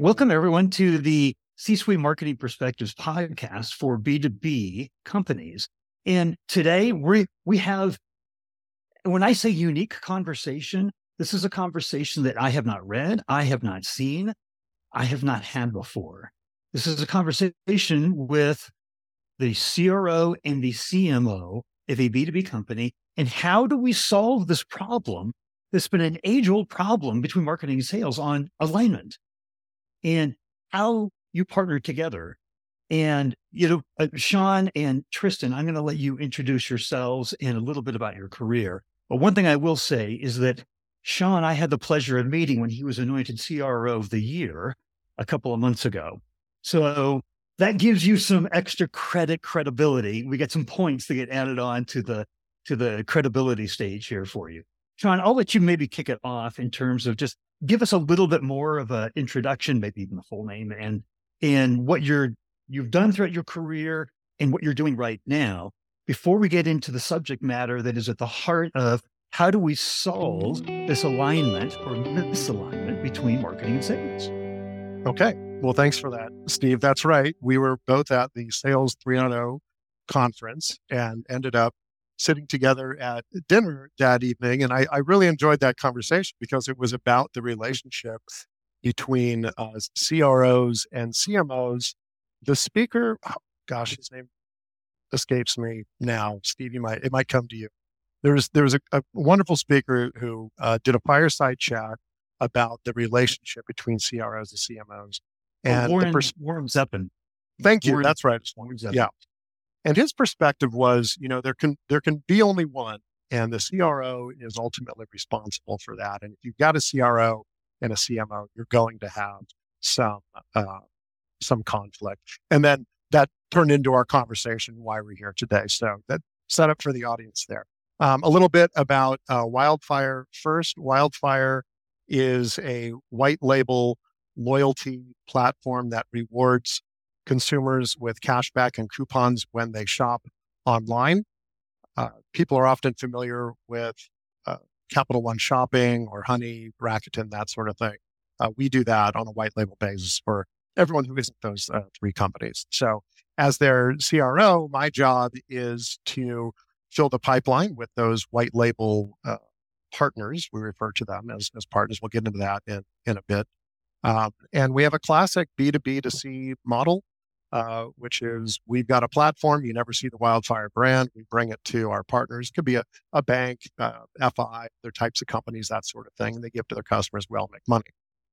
Welcome, everyone, to the C Suite Marketing Perspectives podcast for B2B companies. And today we, we have, when I say unique conversation, this is a conversation that I have not read, I have not seen, I have not had before. This is a conversation with the CRO and the CMO of a B2B company. And how do we solve this problem that's been an age old problem between marketing and sales on alignment? And how you partner together. And, you know, uh, Shawn and Tristan, I'm going to let you introduce yourselves and a little bit about your career. But one thing I will say is that Shawn, I had the pleasure of meeting when he was anointed CRO of the year a couple of months ago. So that gives you some extra credit credibility. We get some points to get added on to the to the credibility stage here for you. Shawn, I'll let you maybe kick it off in terms of just give us a little bit more of an introduction, maybe even the full name, and and what you're you've done throughout your career and what you're doing right now before we get into the subject matter that is at the heart of how do we solve this alignment or misalignment between marketing and sales. Okay. Well, thanks for that, Steve. That's right. We were both at the Sales 3.0 conference and ended up sitting together at dinner that evening. And I, I really enjoyed that conversation because it was about the relationship between uh, CROs and CMOs. The speaker, oh, gosh, his name escapes me now. Steve, you might, it might come to you. There was, there was a, a wonderful speaker who uh, did a fireside chat about the relationship between CROs and CMOs. And oh, Warren, pers- Warren Zeppin. Thank you. Warren, That's right. Warren yeah. And his perspective was, you know, there can there can be only one, and the CRO is ultimately responsible for that. And if you've got a CRO and a CMO, you're going to have some uh, some conflict. And then that turned into our conversation why we're here today. So that set up for the audience there. Um, a little bit about uh, Wildfire first. Wildfire is a white label loyalty platform that rewards consumers with cashback and coupons when they shop online. Uh, people are often familiar with uh, Capital One Shopping or Honey, Rakuten, that sort of thing. Uh, we do that on a white label basis for everyone who isn't those uh, three companies. So, as their CRO, my job is to fill the pipeline with those white label uh, partners. We refer to them as, as partners. We'll get into that in, in a bit. Um, and we have a classic B2B to C model uh, which is we've got a platform. You never see the Wildfire brand. We bring it to our partners. It could be a, a bank, uh, FI, other types of companies, that sort of thing. And they give to their customers. We all make money.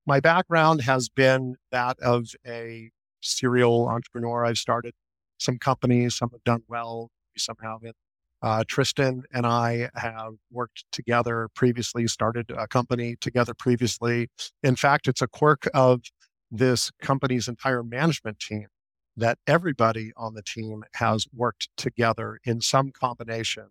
My background has been that of a serial entrepreneur. I've started some companies, some have done well, some haven't. Uh, Tristan and I have worked together previously, started a company together previously. In fact, it's a quirk of this company's entire management team that everybody on the team has worked together in some combination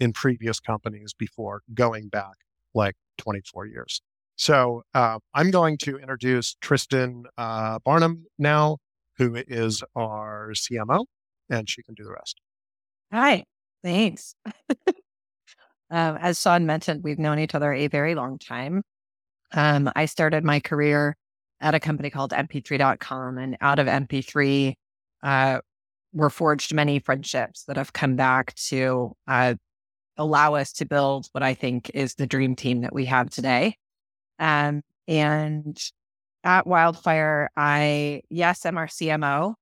in previous companies before going back like 24 years. So uh, I'm going to introduce Tristan uh, Barnum now, who is our CMO, and she can do the rest. Hi, thanks. um, as Shawn mentioned, we've known each other a very long time. Um, I started my career at a company called MP3.com, and out of MP3, uh, were forged many friendships that have come back to uh, allow us to build what I think is the dream team that we have today. Um, and at Wildfire, I, yes, I'm our CMO.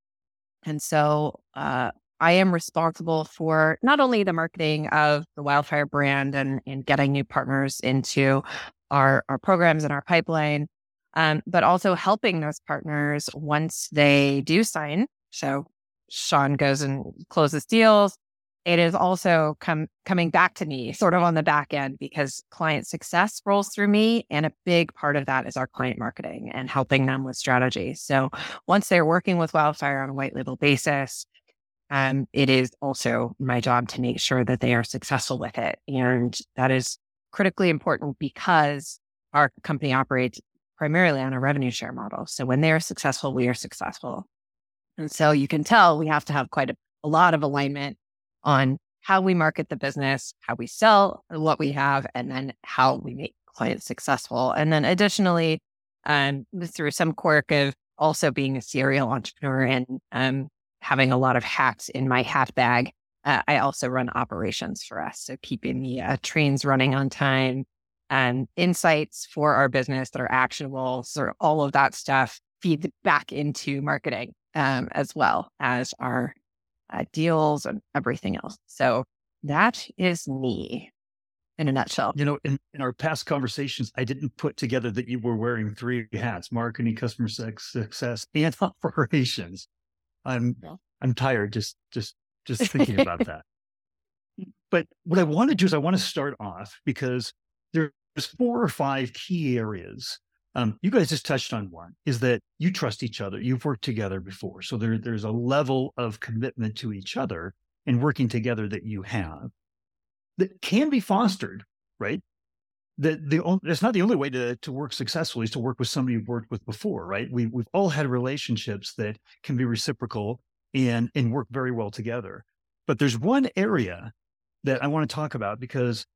And so uh, I am responsible for not only the marketing of the Wildfire brand and, and getting new partners into our, our programs and our pipeline, um, but also helping those partners once they do sign so Shawn goes and closes deals. It is also come coming back to me sort of on the back end because client success rolls through me. And a big part of that is our client marketing and helping them with strategy. So once they're working with Wildfire on a white label basis, um, it is also my job to make sure that they are successful with it. And that is critically important because our company operates primarily on a revenue share model. So when they are successful, we are successful. And so you can tell we have to have quite a, a lot of alignment on how we market the business, how we sell what we have, and then how we make clients successful. And then additionally, um, through some quirk of also being a serial entrepreneur and um, having a lot of hats in my hat bag, uh, I also run operations for us. So keeping the uh, trains running on time and insights for our business that are actionable, so all of that stuff feeds back into marketing um, as well as our uh, deals and everything else. So that is me in a nutshell. You know, in, in our past conversations, I didn't put together that you were wearing three hats marketing, customer success, and operations. I'm yeah. I'm tired just just just thinking about that. But what I want to do is I want to start off because there's four or five key areas. Um, you guys just touched on one is that you trust each other. You've worked together before. So there, there's a level of commitment to each other and working together that you have that can be fostered, right? That the it's not the only way to to work successfully is to work with somebody you've worked with before, right? We we've all had relationships that can be reciprocal and and work very well together. But there's one area that I want to talk about because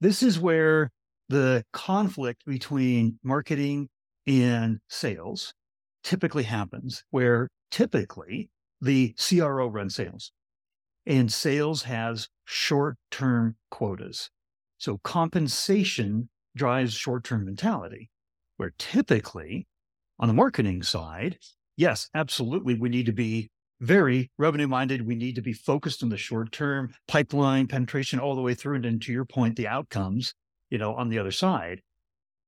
this is where the conflict between marketing and sales typically happens, where typically the CRO runs sales and sales has short term quotas. So compensation drives short term mentality, where typically on the marketing side, yes, absolutely, we need to be very revenue minded. We need to be focused on the short term pipeline penetration all the way through. And then to your point, the outcomes, you know, on the other side.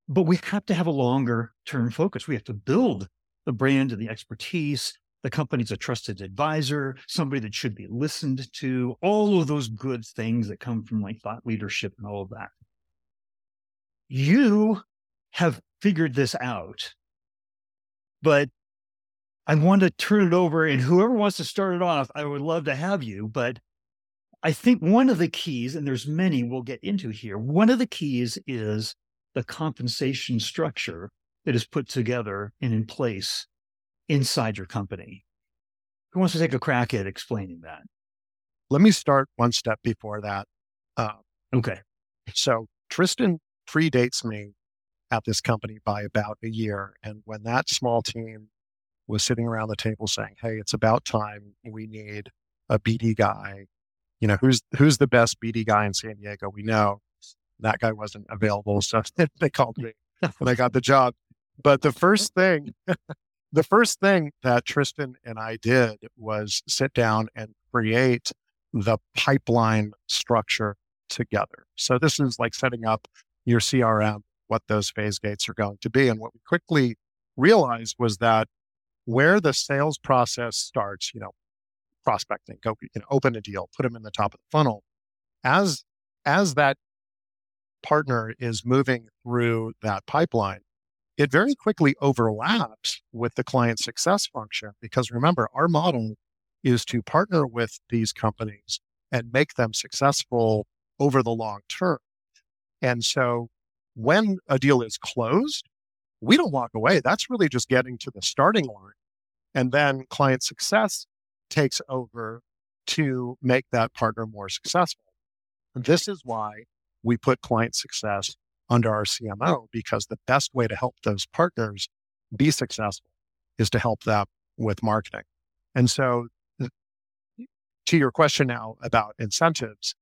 But we have to have a longer term focus. We have to build the brand and the expertise the company's a trusted advisor, somebody that should be listened to, all of those good things that come from like thought leadership and all of that. You have figured this out, but I want to turn it over and whoever wants to start it off, I would love to have you. But I think one of the keys, and there's many we'll get into here, one of the keys is the compensation structure that is put together and in place inside your company. Who wants to take a crack at explaining that? Let me start one step before that. Uh, okay. So Tristan predates me at this company by about a year. And when that small team was sitting around the table saying, Hey, it's about time we need a BD guy. You know, who's who's the best BD guy in San Diego? We know that guy wasn't available. So they called me and I got the job. But the first thing the first thing that Tristan and I did was sit down and create the pipeline structure together. So this is like setting up your CRM, what those phase gates are going to be. And what we quickly realized was that where the sales process starts, you know, prospecting, go, you know, open a deal, put them in the top of the funnel. As as that partner is moving through that pipeline, it very quickly overlaps with the client success function because remember, our model is to partner with these companies and make them successful over the long term. And so when a deal is closed, we don't walk away. That's really just getting to the starting line. And then client success takes over to make that partner more successful. And this is why we put client success under our CMO because the best way to help those partners be successful is to help them with marketing. And so, to your question now about incentives,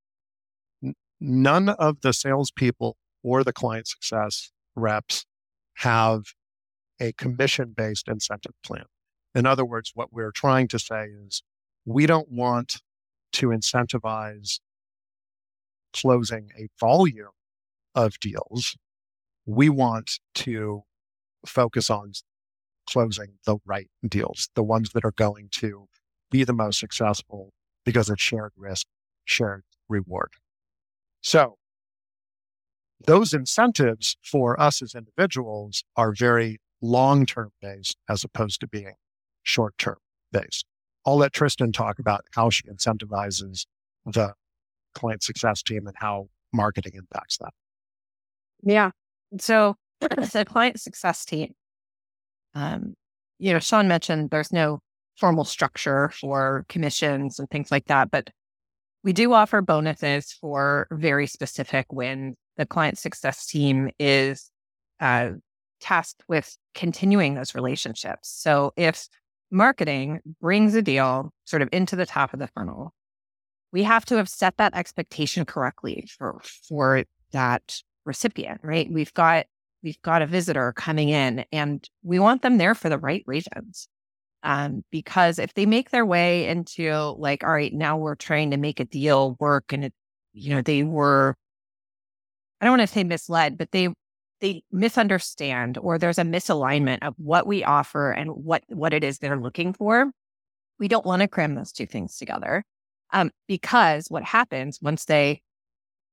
n- none of the salespeople or the client success reps have a commission based incentive plan. In other words, what we're trying to say is we don't want to incentivize closing a volume of deals, we want to focus on closing the right deals, the ones that are going to be the most successful because it's shared risk, shared reward. So those incentives for us as individuals are very long term based as opposed to being short term based. I'll let Tristan talk about how she incentivizes the client success team and how marketing impacts that. Yeah. So the client success team, um, you know, Shawn mentioned there's no formal structure for commissions and things like that, but we do offer bonuses for very specific when the client success team is uh, tasked with continuing those relationships. So if marketing brings a deal sort of into the top of the funnel, we have to have set that expectation correctly for for that recipient, right? We've got we've got a visitor coming in and we want them there for the right reasons. Um, because if they make their way into like, all right, now we're trying to make a deal work and it, you know, they were, I don't want to say misled, but they they misunderstand or there's a misalignment of what we offer and what what it is they're looking for. We don't want to cram those two things together. Um, because what happens once they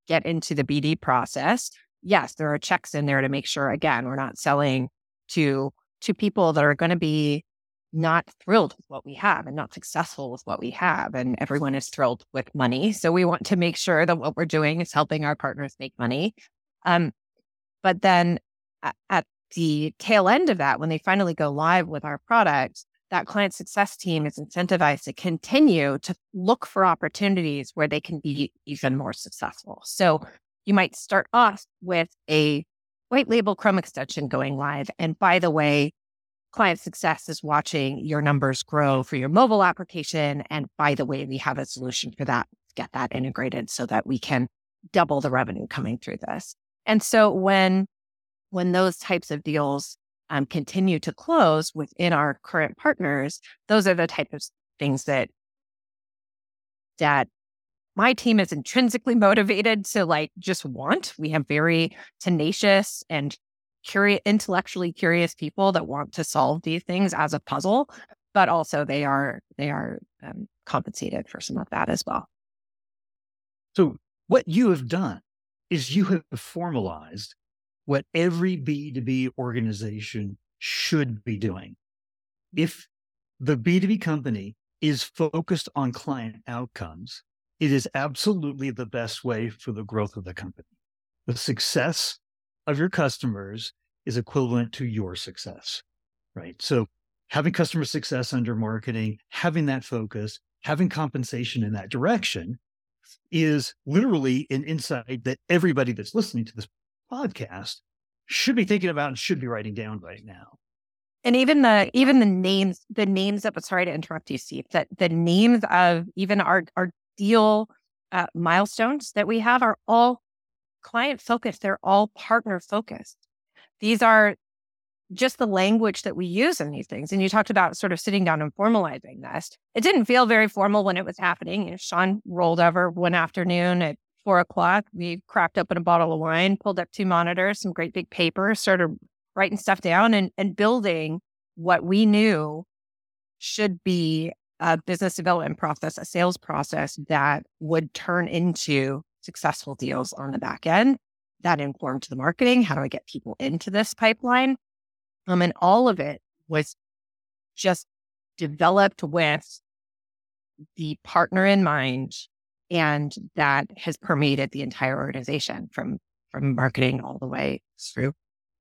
get into the BD process, yes, there are checks in there to make sure again, we're not selling to to people that are going to be not thrilled with what we have and not successful with what we have. And everyone is thrilled with money. So we want to make sure that what we're doing is helping our partners make money. Um, but then at, the tail end of that, when they finally go live with our product, that client success team is incentivized to continue to look for opportunities where they can be even more successful. So you might start off with a white label Chrome extension going live. And by the way, client success is watching your numbers grow for your mobile application. And by the way, we have a solution for that. Get that integrated so that we can double the revenue coming through this. And so when when those types of deals um, continue to close within our current partners, those are the type of things that that my team is intrinsically motivated to like just want. We have very tenacious and curious, intellectually curious people that want to solve these things as a puzzle, but also they are they are um, compensated for some of that as well. So what you have done is you have formalized what every B2B organization should be doing. If the B2B company is focused on client outcomes, it is absolutely the best way for the growth of the company. The success of your customers is equivalent to your success, right? So having customer success under marketing, having that focus, having compensation in that direction is literally an insight that everybody that's listening to this podcast should be thinking about and should be writing down right now. And even the even the names, the names of sorry to interrupt you, Steve, that the names of even our our deal uh, milestones that we have are all client focused. They're all partner focused. These are just the language that we use in these things. And you talked about sort of sitting down and formalizing this. It didn't feel very formal when it was happening. You know, Shawn rolled over one afternoon at four o'clock. We cracked open a bottle of wine, pulled up two monitors, some great big paper, started writing stuff down and, and building what we knew should be a business development process, a sales process that would turn into successful deals on the back end. That informed the marketing. How do I get people into this pipeline? Um, and all of it was just developed with the partner in mind. And that has permeated the entire organization from from marketing all the way through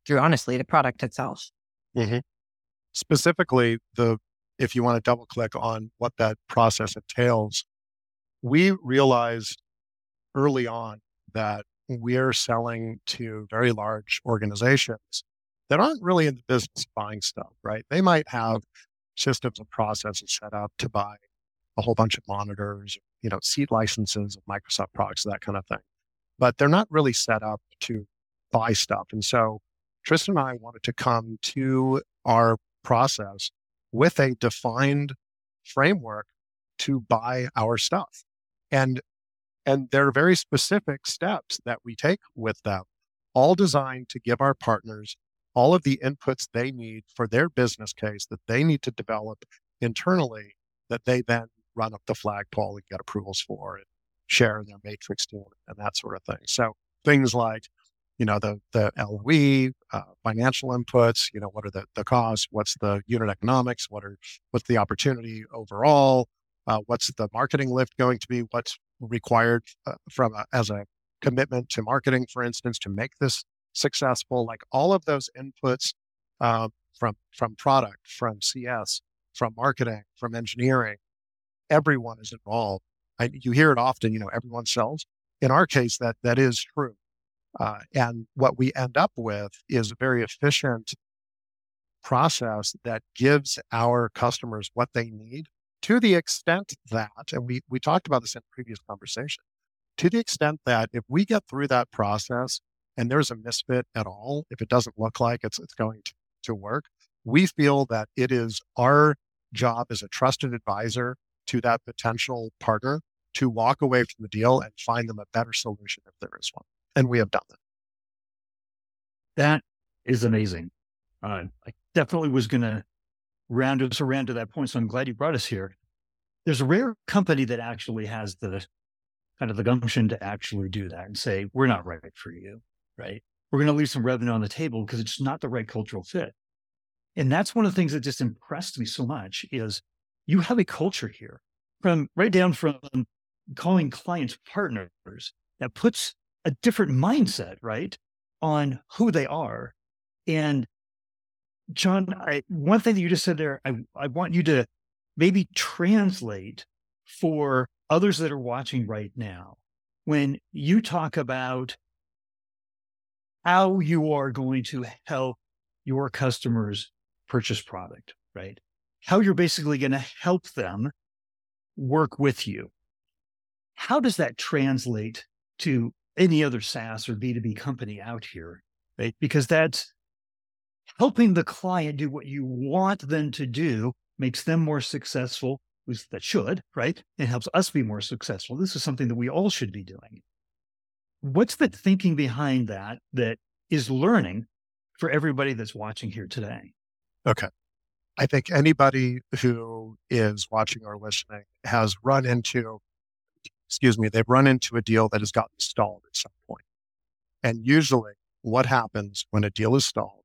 through honestly the product itself. Mm-hmm. Specifically, the if you want to double click on what that process entails, we realized early on that we're selling to very large organizations that aren't really in the business of buying stuff, right? They might have systems and processes set up to buy a whole bunch of monitors, you know, seat licenses of Microsoft products, that kind of thing. But they're not really set up to buy stuff. And so Tristan and I wanted to come to our process with a defined framework to buy our stuff. And and there are very specific steps that we take with them, all designed to give our partners all of the inputs they need for their business case that they need to develop internally that they then run up the flagpole and get approvals for and share in their matrix team and that sort of thing. So things like, you know, the the LOE, uh, financial inputs, you know, what are the, the costs, what's the unit economics, what are what's the opportunity overall, uh, what's the marketing lift going to be, what's required uh, from a, as a commitment to marketing, for instance, to make this successful, like all of those inputs uh, from from product, from CS, from marketing, from engineering, everyone is involved. I, you hear it often, you know, everyone sells. In our case, that that is true. Uh, and what we end up with is a very efficient process that gives our customers what they need to the extent that, and we, we talked about this in previous conversation, to the extent that if we get through that process and there's a misfit at all, if it doesn't look like it's, it's going to, to work, we feel that it is our job as a trusted advisor to that potential partner to walk away from the deal and find them a better solution if there is one. And we have done that. That is amazing. Uh, I definitely was going to round us around to that point. So I'm glad you brought us here. There's a rare company that actually has the kind of the gumption to actually do that and say, we're not right for you, right? We're going to leave some revenue on the table because it's not the right cultural fit. And that's one of the things that just impressed me so much is you have a culture here from right down from calling clients partners that puts a different mindset, right, on who they are. And John, I, one thing that you just said there, I, I want you to maybe translate for others that are watching right now. When you talk about how you are going to help your customers purchase product, right? How you're basically going to help them work with you. How does that translate to any other SaaS or B2B company out here, right? Because that's helping the client do what you want them to do makes them more successful, that should, right? It helps us be more successful. This is something that we all should be doing. What's the thinking behind that that is learning for everybody that's watching here today? Okay. I think anybody who is watching or listening has run into, excuse me, they've run into a deal that has gotten stalled at some point. And usually what happens when a deal is stalled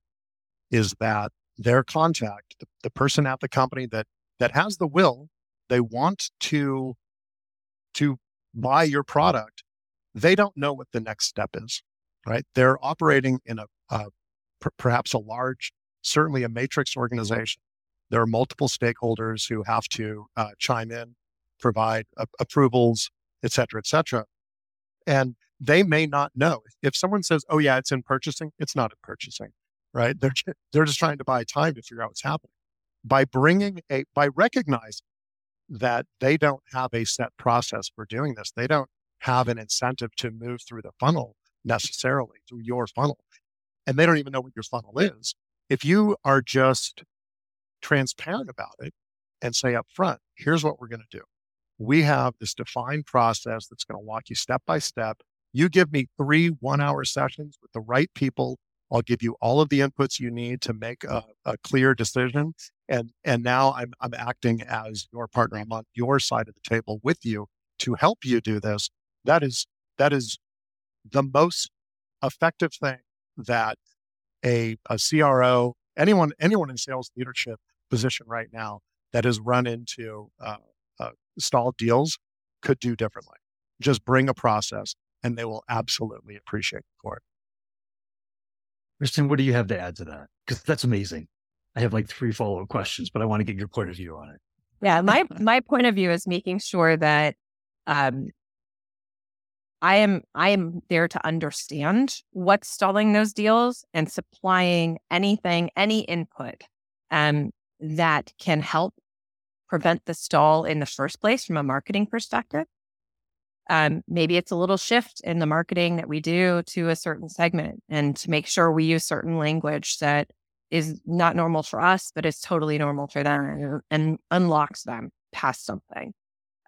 is that their contact, the, the person at the company that that has the will, they want to to buy your product, they don't know what the next step is, right? They're operating in a, a per, perhaps a large, certainly a matrix organization. There are multiple stakeholders who have to uh, chime in, provide a, approvals, et cetera, et cetera. And they may not know. If someone says, oh, yeah, it's in purchasing, it's not in purchasing right? They're, they're just trying to buy time to figure out what's happening. By bringing a, by recognizing that they don't have a set process for doing this, they don't have an incentive to move through the funnel necessarily through your funnel. And they don't even know what your funnel is. If you are just transparent about it and say up front, here's what we're going to do. We have this defined process that's going to walk you step by step. You give me three one hour sessions with the right people I'll give you all of the inputs you need to make a, a clear decision. And, and now I'm, I'm acting as your partner. I'm on your side of the table with you to help you do this. That is, that is the most effective thing that a, a CRO, anyone, anyone in sales leadership position right now that has run into uh, uh, stalled deals could do differently. Just bring a process and they will absolutely appreciate it for it. Kristen, what do you have to add to that? Because that's amazing. I have like three follow up questions, but I want to get your point of view on it. Yeah, my my point of view is making sure that um, I am I am there to understand what's stalling those deals and supplying anything, any input um, that can help prevent the stall in the first place from a marketing perspective. Um, maybe it's a little shift in the marketing that we do to a certain segment and to make sure we use certain language that is not normal for us, but is totally normal for them and, and unlocks them past something.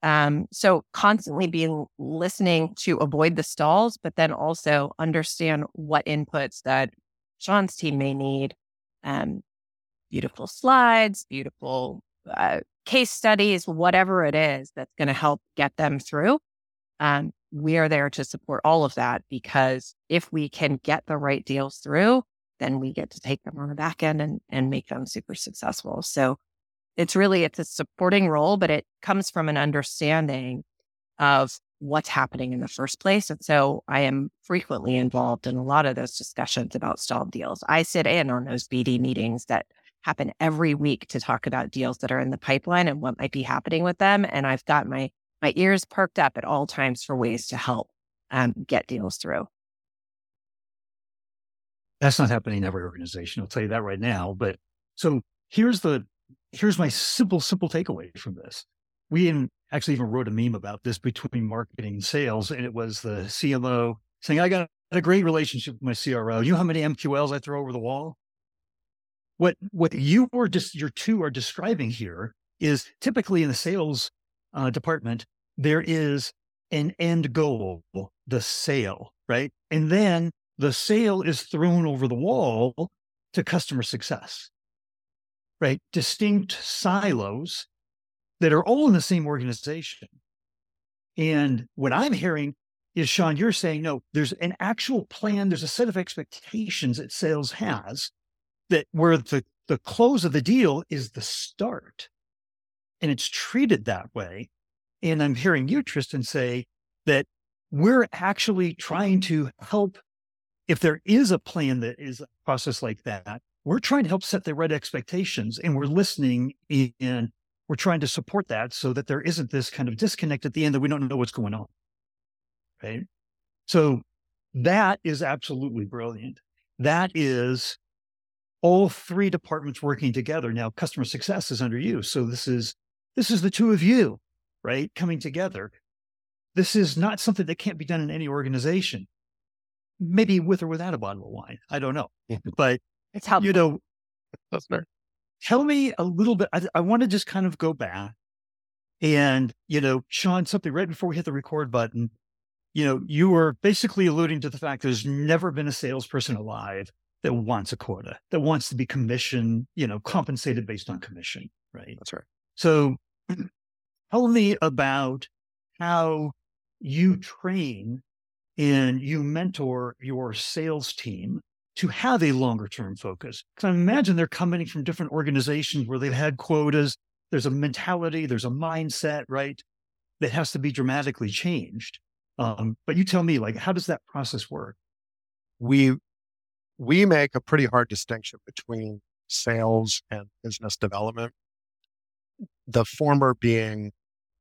Um, so constantly being listening to avoid the stalls, but then also understand what inputs that Shawn's team may need. Um, beautiful slides, beautiful uh, case studies, whatever it is that's going to help get them through. Um, we are there to support all of that because if we can get the right deals through, then we get to take them on the back end and, and make them super successful. So it's really it's a supporting role, but it comes from an understanding of what's happening in the first place. And so I am frequently involved in a lot of those discussions about stalled deals. I sit in on those BD meetings that happen every week to talk about deals that are in the pipeline and what might be happening with them. And I've got my my ears perked up at all times for ways to help um, get deals through. That's not happening in every organization. I'll tell you that right now. But so here's the here's my simple, simple takeaway from this. We in, actually even wrote a meme about this between marketing and sales, and it was the CMO saying, I got a great relationship with my CRO. You know how many MQLs I throw over the wall? What what you or just your two are describing here is typically in the sales uh, department, there is an end goal, the sale, right? And then the sale is thrown over the wall to customer success, right? Distinct silos that are all in the same organization. And what I'm hearing is, Shawn, you're saying, no, there's an actual plan, there's a set of expectations that sales has that where the, the close of the deal is the start. And it's treated that way. And I'm hearing you, Tristan, say that we're actually trying to help. If there is a plan that is a process like that, we're trying to help set the right expectations and we're listening and we're trying to support that so that there isn't this kind of disconnect at the end that we don't know what's going on. Right. So that is absolutely brilliant. That is all three departments working together. Now, customer success is under you. So this is this is the two of you, right? Coming together. This is not something that can't be done in any organization. Maybe with or without a bottle of wine. I don't know. But it's how you know, tell me a little bit. I, I want to just kind of go back and, you know, Shawn, something right before we hit the record button, you know, you were basically alluding to the fact there's never been a salesperson alive that wants a quota, that wants to be commission, you know, compensated based on commission, right? That's right. So tell me about how you train and you mentor your sales team to have a longer term focus. Because I imagine they're coming from different organizations where they've had quotas. There's a mentality, there's a mindset, right? That has to be dramatically changed. Um, but you tell me, like, how does that process work? We we make a pretty hard distinction between sales and business development. The former being,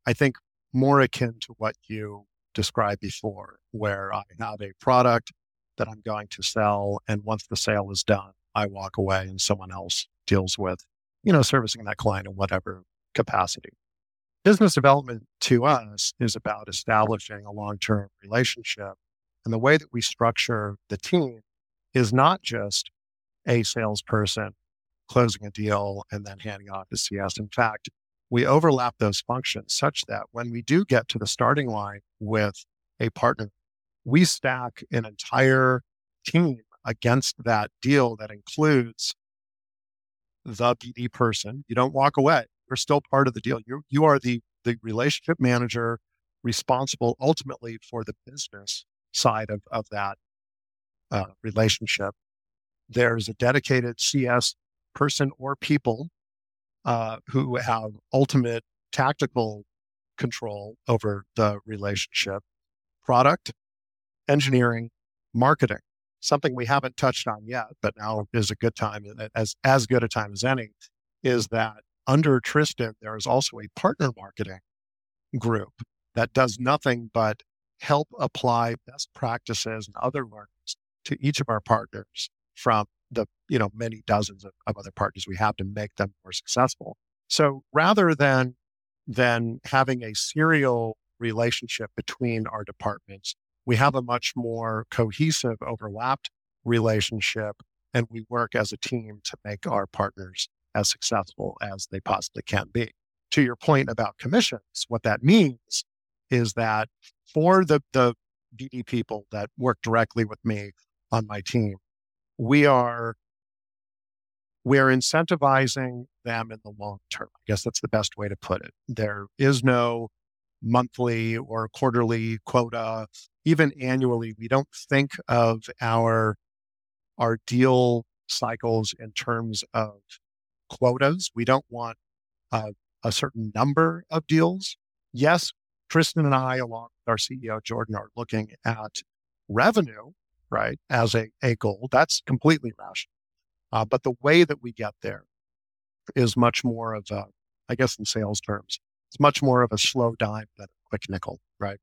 I think, more akin to what you described before, where I have a product that I'm going to sell. And once the sale is done, I walk away and someone else deals with, you know, servicing that client in whatever capacity. Business development to us is about establishing a long term relationship. And the way that we structure the team is not just a salesperson closing a deal and then handing off to CS. In fact, we overlap those functions such that when we do get to the starting line with a partner, we stack an entire team against that deal that includes the BD person. You don't walk away. You're still part of the deal. You you are the the relationship manager responsible ultimately for the business side of, of that uh, relationship. There's a dedicated CS person or people uh, who have ultimate tactical control over the relationship, product, engineering, marketing. Something we haven't touched on yet, but now is a good time, as as good a time as any, is that under Tristan there is also a partner marketing group that does nothing but help apply best practices and other learnings to each of our partners from the you know many dozens of, of other partners we have to make them more successful. So rather than than having a serial relationship between our departments, we have a much more cohesive, overlapped relationship, and we work as a team to make our partners as successful as they possibly can be. To your point about commissions, what that means is that for the, the BD people that work directly with me, on my team. We are we are incentivizing them in the long term. I guess that's the best way to put it. There is no monthly or quarterly quota, even annually. We don't think of our our deal cycles in terms of quotas. We don't want a certain number of deals. Yes, Tristan and I, along with our CEO Jordan, are looking at revenue right, as a, a goal. That's completely rational. Uh, but the way that we get there is much more of a, I guess in sales terms, it's much more of a slow dime than a quick nickel, right?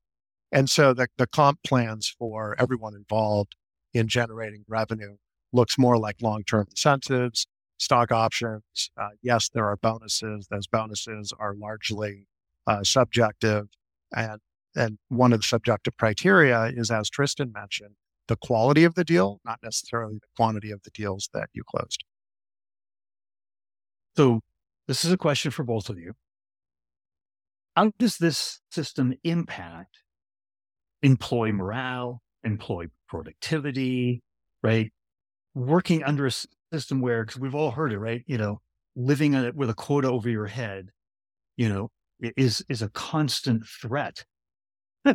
And so the, the comp plans for everyone involved in generating revenue looks more like long-term incentives, stock options. Uh, yes, there are bonuses. Those bonuses are largely uh, subjective, and and one of the subjective criteria is, as Tristan mentioned, the quality of the deal, not necessarily the quantity of the deals that you closed. So, this is a question for both of you. How does this system impact employee morale, employee productivity, right? Working under a system where, because we've all heard it, right? You know, living with a quota over your head, you know, is is a constant threat.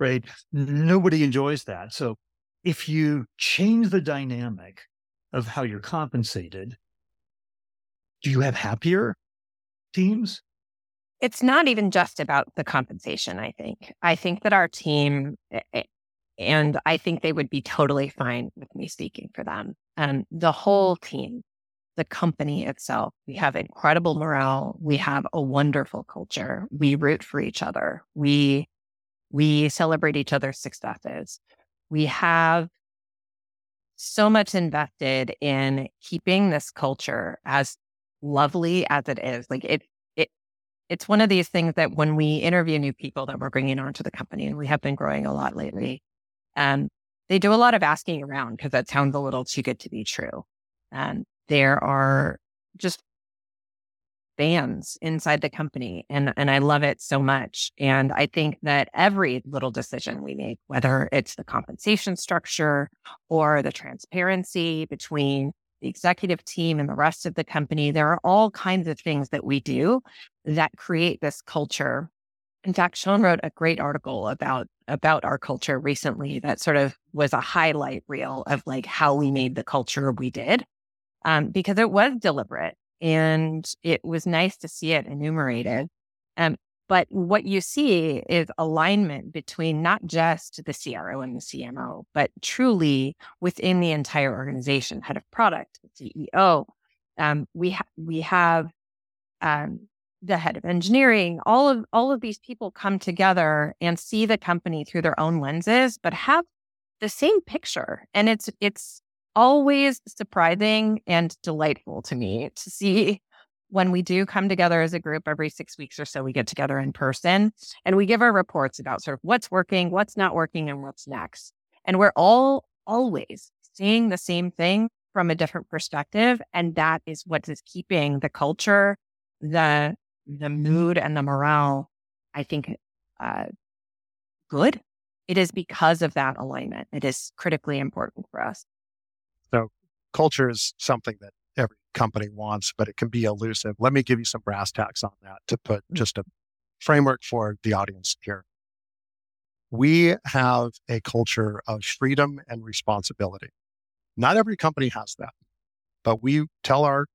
right? Nobody enjoys that. So if you change the dynamic of how you're compensated, do you have happier teams? It's not even just about the compensation, I think. I think that our team, and I think they would be totally fine with me speaking for them. And the mm-hmm. whole team, the company itself, we have incredible morale. We have a wonderful culture. We root for each other. We we celebrate each other's successes. We have so much invested in keeping this culture as lovely as it is. Like it, it, it's one of these things that when we interview new people that we're bringing onto the company, and we have been growing a lot lately, um, they do a lot of asking around because that sounds a little too good to be true. And there are just fans inside the company and and I love it so much and I think that every little decision we make whether it's the compensation structure or the transparency between the executive team and the rest of the company there are all kinds of things that we do that create this culture in fact Shawn wrote a great article about about our culture recently that sort of was a highlight reel of like how we made the culture we did um, because it was deliberate and it was nice to see it enumerated. Um, but what you see is alignment between not just the CRO and the CMO, but truly within the entire organization, head of product, CEO. Um, we ha- we have um, the head of engineering. All of all of these people come together and see the company through their own lenses, but have the same picture. And it's it's always surprising and delightful to me to see when we do come together as a group every six weeks or so, we get together in person and we give our reports about sort of what's working, what's not working, and what's next. And we're all always seeing the same thing from a different perspective. And that is what is keeping the culture, the the mood and the morale, I think, uh, good. It is because of that alignment. It is critically important for us. So culture is something that company wants, but it can be elusive. Let me give you some brass tacks on that to put mm. just a framework for the audience here. We have a culture of freedom and responsibility. Not every company has that, but we tell our,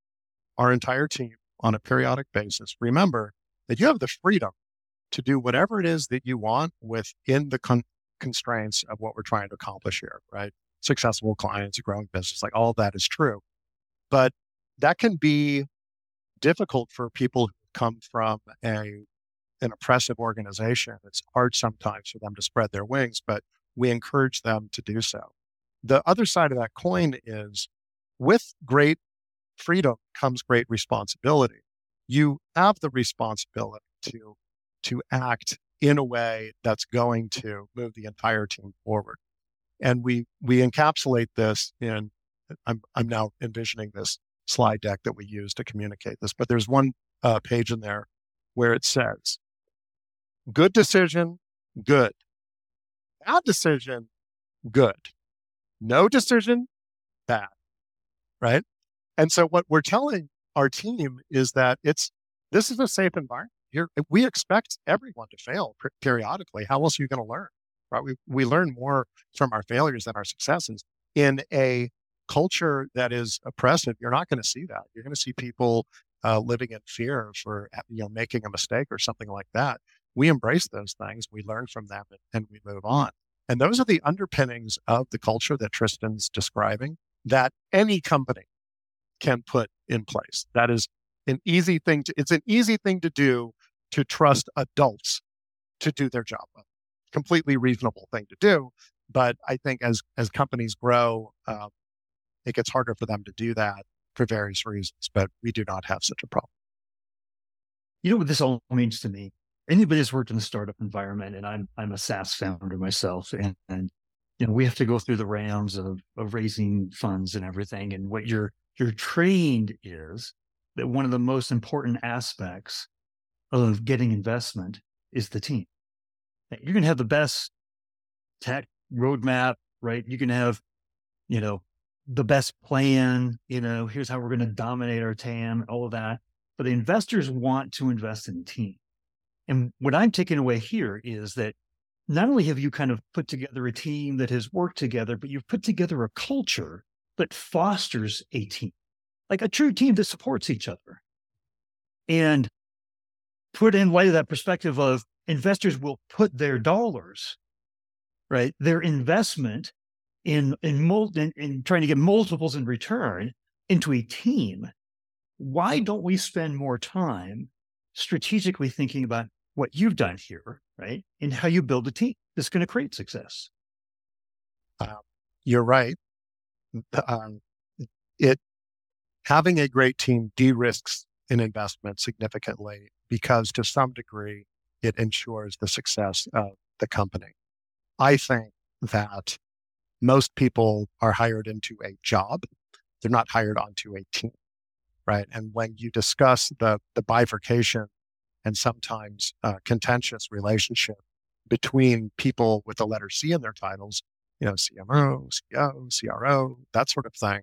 our entire team on a periodic basis, remember that you have the freedom to do whatever it is that you want within the con- constraints of what we're trying to accomplish here, right? successful clients, a growing business, like all that is true. But that can be difficult for people who come from a an oppressive organization. It's hard sometimes for them to spread their wings, but we encourage them to do so. The other side of that coin is with great freedom comes great responsibility. You have the responsibility to to act in a way that's going to move the entire team forward and we we encapsulate this in I'm I'm now envisioning this slide deck that we use to communicate this, but there's one uh, page in there where it says, "Good decision, good. Bad decision, good. No decision, bad." Right, and so what we're telling our team is that it's this is a safe environment. Here, we expect everyone to fail periodically. How else are you going to learn? right? We, we learn more from our failures than our successes. In a culture that is oppressive, you're not going to see that. You're going to see people uh, living in fear for you know making a mistake or something like that. We embrace those things, we learn from them, and, we move on. And those are the underpinnings of the culture that Tristan's describing that any company can put in place. That is an easy thing to, it's an easy thing to do to trust adults to do their job completely reasonable thing to do. But I think as as companies grow, um, it gets harder for them to do that for various reasons. But we do not have such a problem. You know what this all means to me? Anybody that's worked in the startup environment, and I'm I'm a SaaS founder myself, and, and you know we have to go through the rounds of of raising funds and everything. And what you're you're trained is that one of the most important aspects of getting investment is the team. You're going to have the best tech roadmap, right? You can have, you know, the best plan, you know, here's how we're going to dominate our TAM, all of that. But the investors want to invest in team. And what I'm taking away here is that not only have you kind of put together a team that has worked together, but you've put together a culture that fosters a team, like a true team that supports each other. And put in light of that perspective of investors will put their dollars, right, their investment in in, mul- in, in trying to get multiples in return into a team. Why don't we spend more time strategically thinking about what you've done here, right, and how you build a team that's going to create success? Uh, you're right. Um, it having a great team de-risks an investment significantly because to some degree it ensures the success of the company. I think that most people are hired into a job. They're not hired onto a team, right? And when you discuss the, the bifurcation and sometimes uh, contentious relationship between people with the letter C in their titles, you know, CMO, CEO, CRO, that sort of thing,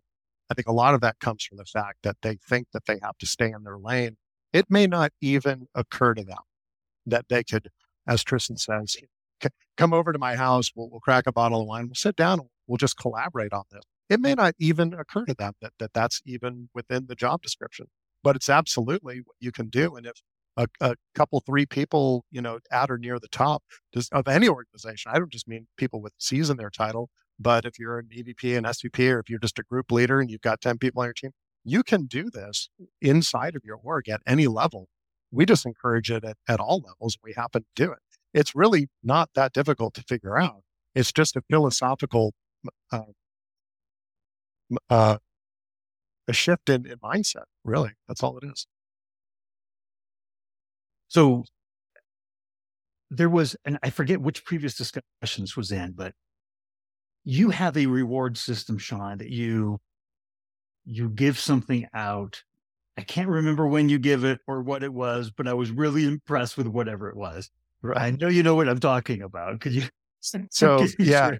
I think a lot of that comes from the fact that they think that they have to stay in their lane. It may not even occur to them that they could, as Tristan says, come over to my house, we'll, we'll crack a bottle of wine, we'll sit down, we'll just collaborate on this. It may not even occur to them that, that that's even within the job description, but it's absolutely what you can do. And if a, a couple, three people, you know, at or near the top of any organization, I don't just mean people with C's in their title, but if you're an EVP and SVP, or if you're just a group leader and you've got 10 people on your team, you can do this inside of your org at any level. We just encourage it at, at all levels. We happen to do it. It's really not that difficult to figure out. It's just a philosophical uh, uh, a shift in, in mindset. Really, that's all it is. So there was, and I forget which previous discussions was in, but you have a reward system, Shawn, that you you give something out. I can't remember when you give it or what it was, but I was really impressed with whatever it was. I know you know what I'm talking about. Could you? So yeah,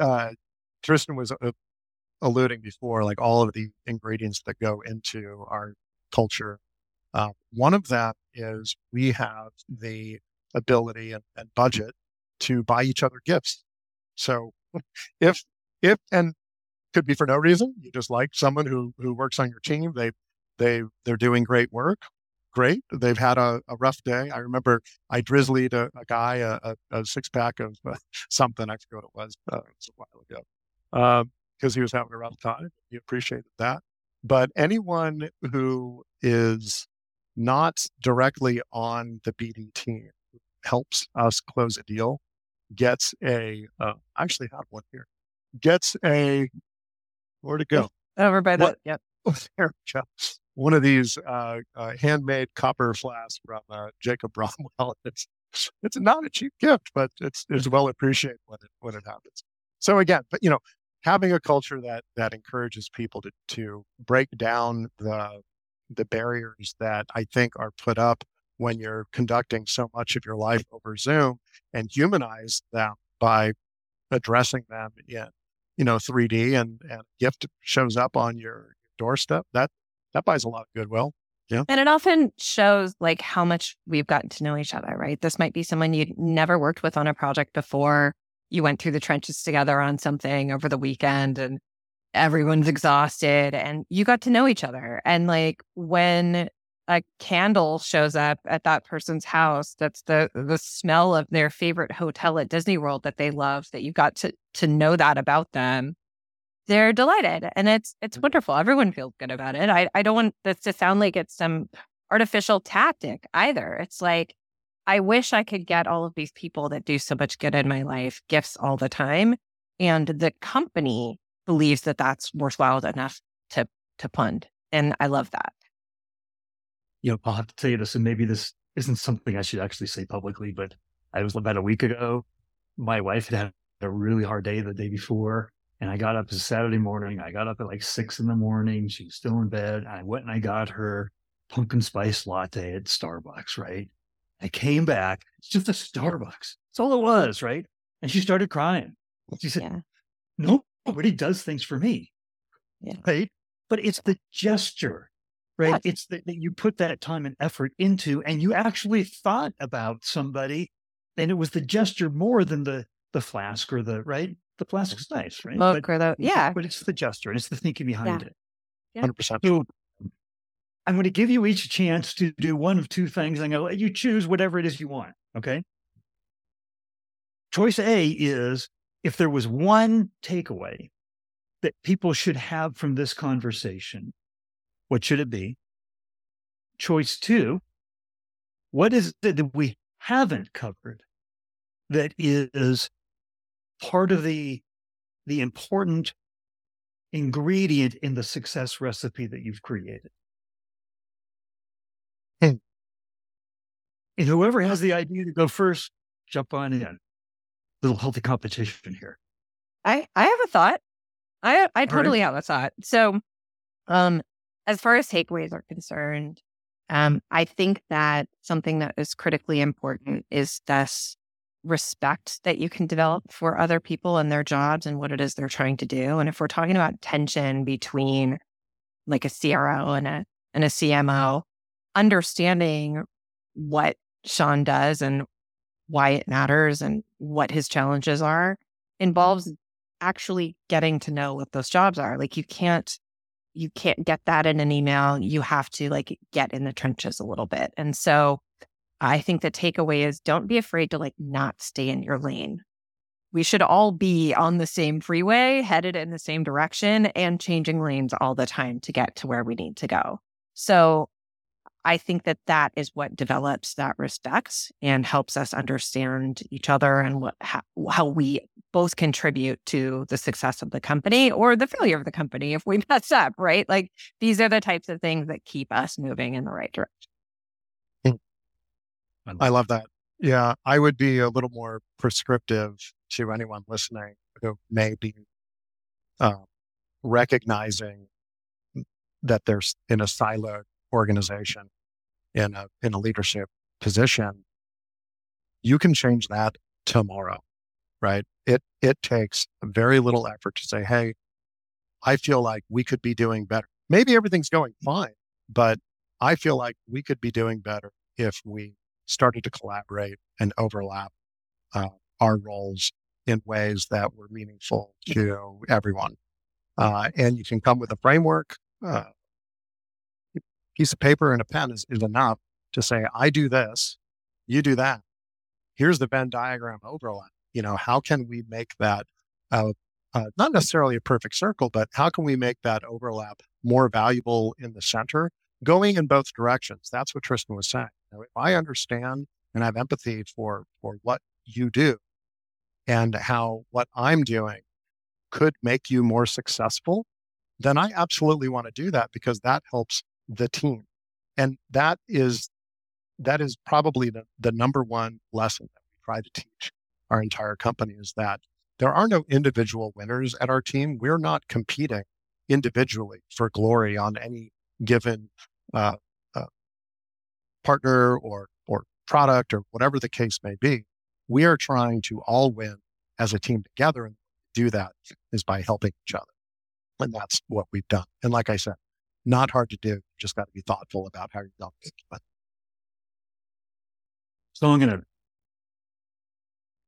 uh, Tristan was uh, alluding before, like all of the ingredients that go into our culture. Uh, one of them is we have the ability and, and budget to buy each other gifts. So if if and could be for no reason. You just like someone who who works on your team. They they they're doing great work. Great. They've had a, a rough day. I remember I drizzled a, a guy a, a, six pack of uh, something. I forget what it was. Uh, it was a while ago because um, he was having a rough time. He appreciated that. But anyone who is not directly on the BD team helps us close a deal gets a. Uh, I actually have one here. Gets a. Where to go? Over by the. Yep. Oh, there we go. One of these uh, uh, handmade copper flasks from uh, Jacob Bromwell. It's it's not a cheap gift, but it's it's well appreciated when it when it happens. So again, but you know, having a culture that that encourages people to to break down the the barriers that I think are put up when you're conducting so much of your life over Zoom and humanize them by addressing them in, you know, 3D and, and gift shows up on your doorstep. That that buys a lot of goodwill. Yeah. And it often shows like how much we've gotten to know each other, right? This might be someone you'd never worked with on a project before. You went through the trenches together on something over the weekend and everyone's exhausted and you got to know each other. And like when a candle shows up at that person's house that's the the smell of their favorite hotel at Disney World that they love that you got to to know that about them they're delighted and it's it's mm. wonderful everyone feels good about it i i don't want this to sound like it's some artificial tactic either it's like i wish i could get all of these people that do so much good in my life gifts all the time and the company believes that that's worthwhile enough to to fund. And I love that. You know, I'll have to tell you this, and maybe this isn't something I should actually say publicly, but I was about a week ago. My wife had had a really hard day the day before. And I got up to Saturday morning. I got up at like six in the morning. She was still in bed. I went and I got her pumpkin spice latte at Starbucks, right? I came back. It's just a Starbucks. That's all it was, right? And she started crying. She said, yeah. Nobody does things for me. Yeah. Right. But it's the gesture, right? Yeah. It's that you put that time and effort into, and you actually thought about somebody, and it was the gesture more than the the flask or the right. The plastic's nice, right? Look but, or the yeah, but it's the gesture and it's the thinking behind yeah. it. Hundred percent. So I'm going to give you each a chance to do one of two things. I'm going to let you choose whatever it is you want. Okay. Choice A is if there was one takeaway that people should have from this conversation, what should it be? Choice two, what is it that we haven't covered that is part of the, the important ingredient in the success recipe that you've created? And whoever has the idea to go first, jump on in. Little healthy competition here. I I have a thought. I I totally right. have a thought. So, um, as far as takeaways are concerned, um, I think that something that is critically important is this respect that you can develop for other people and their jobs and what it is they're trying to do. And if we're talking about tension between like a CRO and a and a CMO, understanding what Shawn does and why it matters and what his challenges are involves actually getting to know what those jobs are. Like you can't you can't get that in an email. You have to like get in the trenches a little bit. And so I think the takeaway is don't be afraid to like not stay in your lane. We should all be on the same freeway, headed in the same direction and changing lanes all the time to get to where we need to go. So I think that that is what develops that respect and helps us understand each other and what how, how, we both contribute to the success of the company or the failure of the company if we mess up, right? Like these are the types of things that keep us moving in the right direction. I love that. Yeah, I would be a little more prescriptive to anyone listening who may be uh, recognizing that they're in a siloed organization in a in a leadership position, you can change that tomorrow, right? It it takes very little effort to say, "Hey, I feel like we could be doing better." Maybe everything's going fine, but I feel like we could be doing better if we started to collaborate and overlap uh, our roles in ways that were meaningful to everyone. Uh, and you can come with a framework, uh, piece of paper and a pen is, is enough to say, I do this, you do that. Here's the Venn diagram overlap. You know, how can we make that uh, not necessarily a perfect circle, but how can we make that overlap more valuable in the center, going in both directions? That's what Tristan was saying. Know, if I understand and have empathy for for what you do and how what I'm doing could make you more successful, then I absolutely want to do that because that helps the team. And that is that is probably the, the number one lesson that we try to teach our entire company is that there are no individual winners at our team. We're not competing individually for glory on any given uh, partner or or product or whatever the case may be. We are trying to all win as a team together, and do that is by helping each other, and that's what we've done. And like I said, not hard to do. Just got to be thoughtful about how you're doing it. But so I'm gonna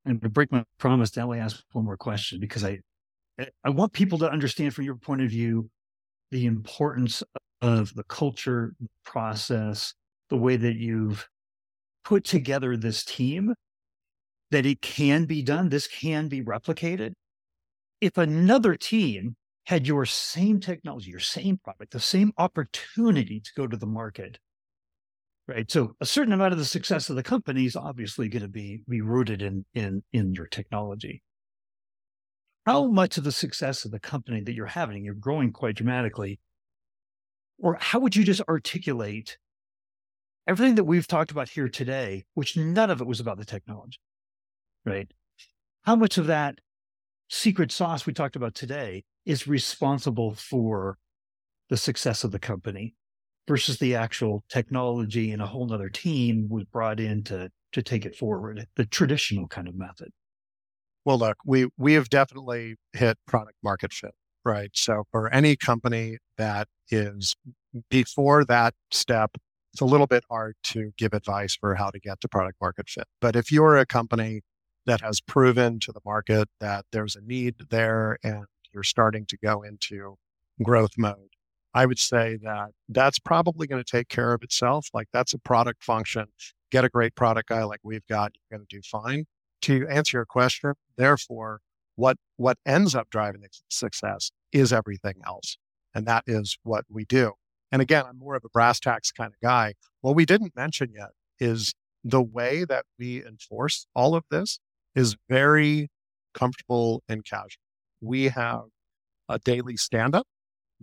and to break my promise to only ask one more question because I I want people to understand from your point of view the importance of the culture, the process, the way that you've put together this team, that it can be done, this can be replicated. If another team had your same technology, your same product, the same opportunity to go to the market, right? So a certain amount of the success of the company is obviously going to be be rooted in in in your technology. how much of the success of the company that you're having, you're growing quite dramatically, or how would you just articulate everything that we've talked about here today, which none of it was about the technology, right? How much of that secret sauce we talked about today is responsible for the success of the company versus the actual technology and a whole other team was brought in to to take it forward, the traditional kind of method. Well, look, we we have definitely hit product market fit, right? So for any company that is before that step, it's a little bit hard to give advice for how to get to product market fit. But if you're a company that has proven to the market that there's a need there and you're starting to go into growth mode, I would say that that's probably going to take care of itself. Like that's a product function. Get a great product guy like we've got, you're going to do fine. To answer your question, therefore, what what ends up driving the success is everything else. And that is what we do. And again, I'm more of a brass tacks kind of guy. What we didn't mention yet is the way that we enforce all of this is very comfortable and casual. We have a daily stand up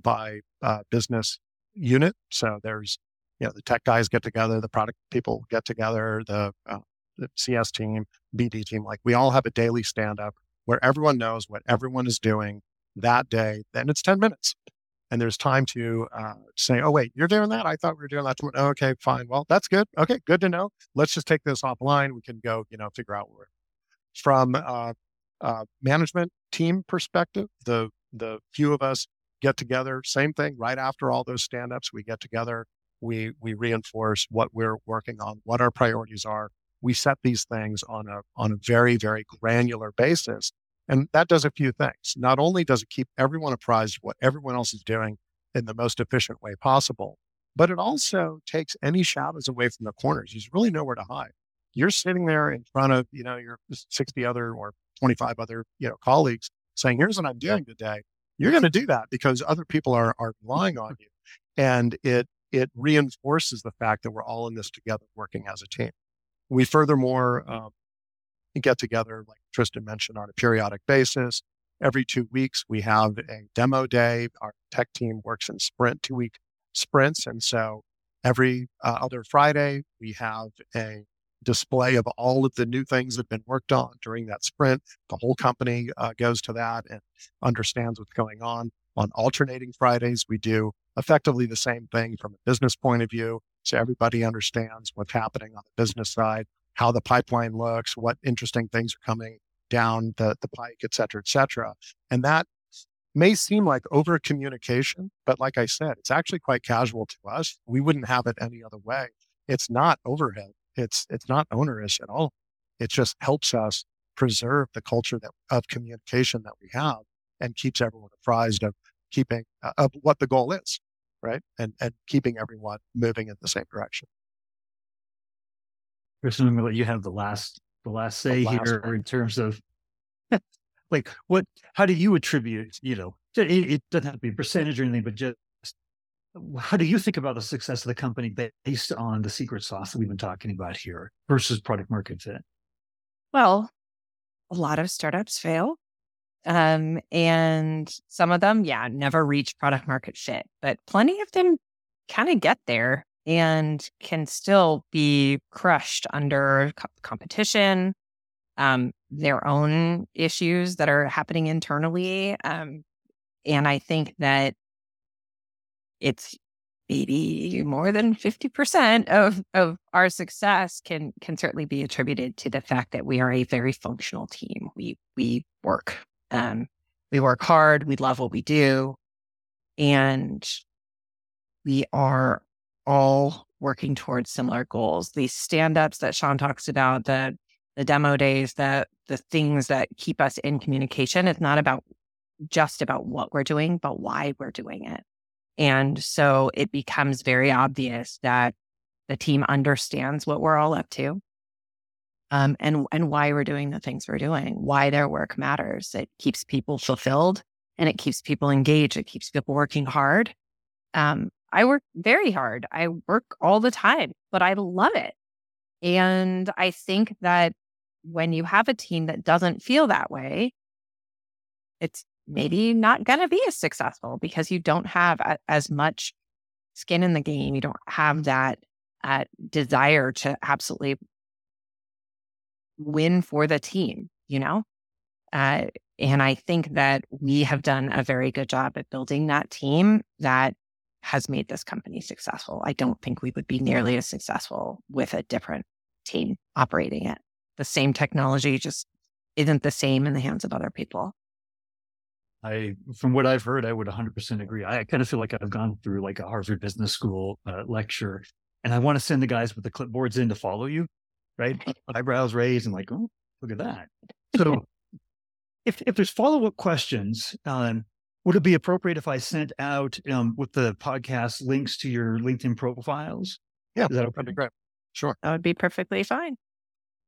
by uh, business unit. So there's, you know, the tech guys get together, the product people get together, the, uh, the CS team, BD team, like we all have a daily stand up where everyone knows what everyone is doing that day. Then it's 10 minutes. And there's time to uh, say, oh, wait, you're doing that? I thought we were doing that. Oh, okay, fine. Well, that's good. Okay, good to know. Let's just take this offline. We can go, you know, figure out where. From uh, uh, management team perspective, the the few of us get together. Same thing. Right after all those stand-ups, we get together. We we reinforce what we're working on, what our priorities are. We set these things on a on a very very granular basis, and that does a few things. Not only does it keep everyone apprised of what everyone else is doing in the most efficient way possible, but it also takes any shadows away from the corners. There's really nowhere to hide you're sitting there in front of, you know, your 60 other or 25 other, you know, colleagues saying, here's what I'm doing today. You're going to do that because other people are, are relying on you. And it, it reinforces the fact that we're all in this together working as a team. We furthermore um, get together, like Tristan mentioned, on a periodic basis. Every two weeks, we have a demo day. Our tech team works in sprint, two week sprints. And so every uh, other Friday, we have a display of all of the new things that have been worked on during that sprint. The whole company uh, goes to that and understands what's going on. On alternating Fridays, we do effectively the same thing from a business point of view. So everybody understands what's happening on the business side, how the pipeline looks, what interesting things are coming down the, the pike, et cetera, et cetera. And that may seem like over communication, but like I said, it's actually quite casual to us. We wouldn't have it any other way. It's not overhead. It's it's not onerous at all. It just helps us preserve the culture that of communication that we have and keeps everyone apprised of keeping uh, of what the goal is, right? And and keeping everyone moving in the same direction. Let you have the last the last say the last here one. in terms of like what how do you attribute you know it, it, doesn't have to be a percentage or anything but just how do you think about the success of the company based on the secret sauce that we've been talking about here versus product market fit? Well, a lot of startups fail. Um, and some of them, yeah, never reach product market fit, but plenty of them kind of get there and can still be crushed under co- competition, um, their own issues that are happening internally. Um, and I think that it's maybe more than 50% of, of our success can can certainly be attributed to the fact that we are a very functional team. We we work. Um, we work hard, we love what we do, and we are all working towards similar goals. These stand-ups that Shawn talks about, the the demo days, the the things that keep us in communication, it's not about just about what we're doing, but why we're doing it. And so it becomes very obvious that the team understands what we're all up to um, and, and why we're doing the things we're doing, why their work matters. It keeps people fulfilled and it keeps people engaged. It keeps people working hard. Um, I work very hard. I work all the time, but I love it. And I think that when you have a team that doesn't feel that way, it's maybe not going to be as successful because you don't have a, as much skin in the game. You don't have that uh, desire to absolutely win for the team, you know? Uh, and I think that we have done a very good job at building that team that has made this company successful. I don't think we would be nearly as successful with a different team operating it. The same technology just isn't the same in the hands of other people. I, from what I've heard, I would 100% agree. I kind of feel like I've gone through like a Harvard Business School uh, lecture, and I want to send the guys with the clipboards in to follow you, right? Eyebrows raised and like, oh, look at that. So, if if there's follow up questions, um, would it be appropriate if I sent out um, with the podcast links to your LinkedIn profiles? Yeah, Is that would be great. Sure, that would be perfectly fine.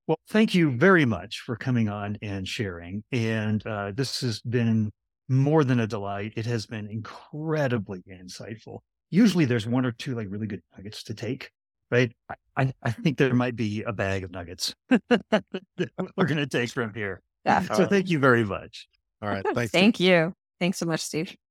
Well, thank you very much for coming on and sharing. And uh, this has been more than a delight. It has been incredibly insightful. Usually there's one or two like really good nuggets to take, right? I, I think there might be a bag of nuggets that we're going to take from here. Yeah. So thank you very much. All right. Thanks. Thank you. Thanks so much, Steve.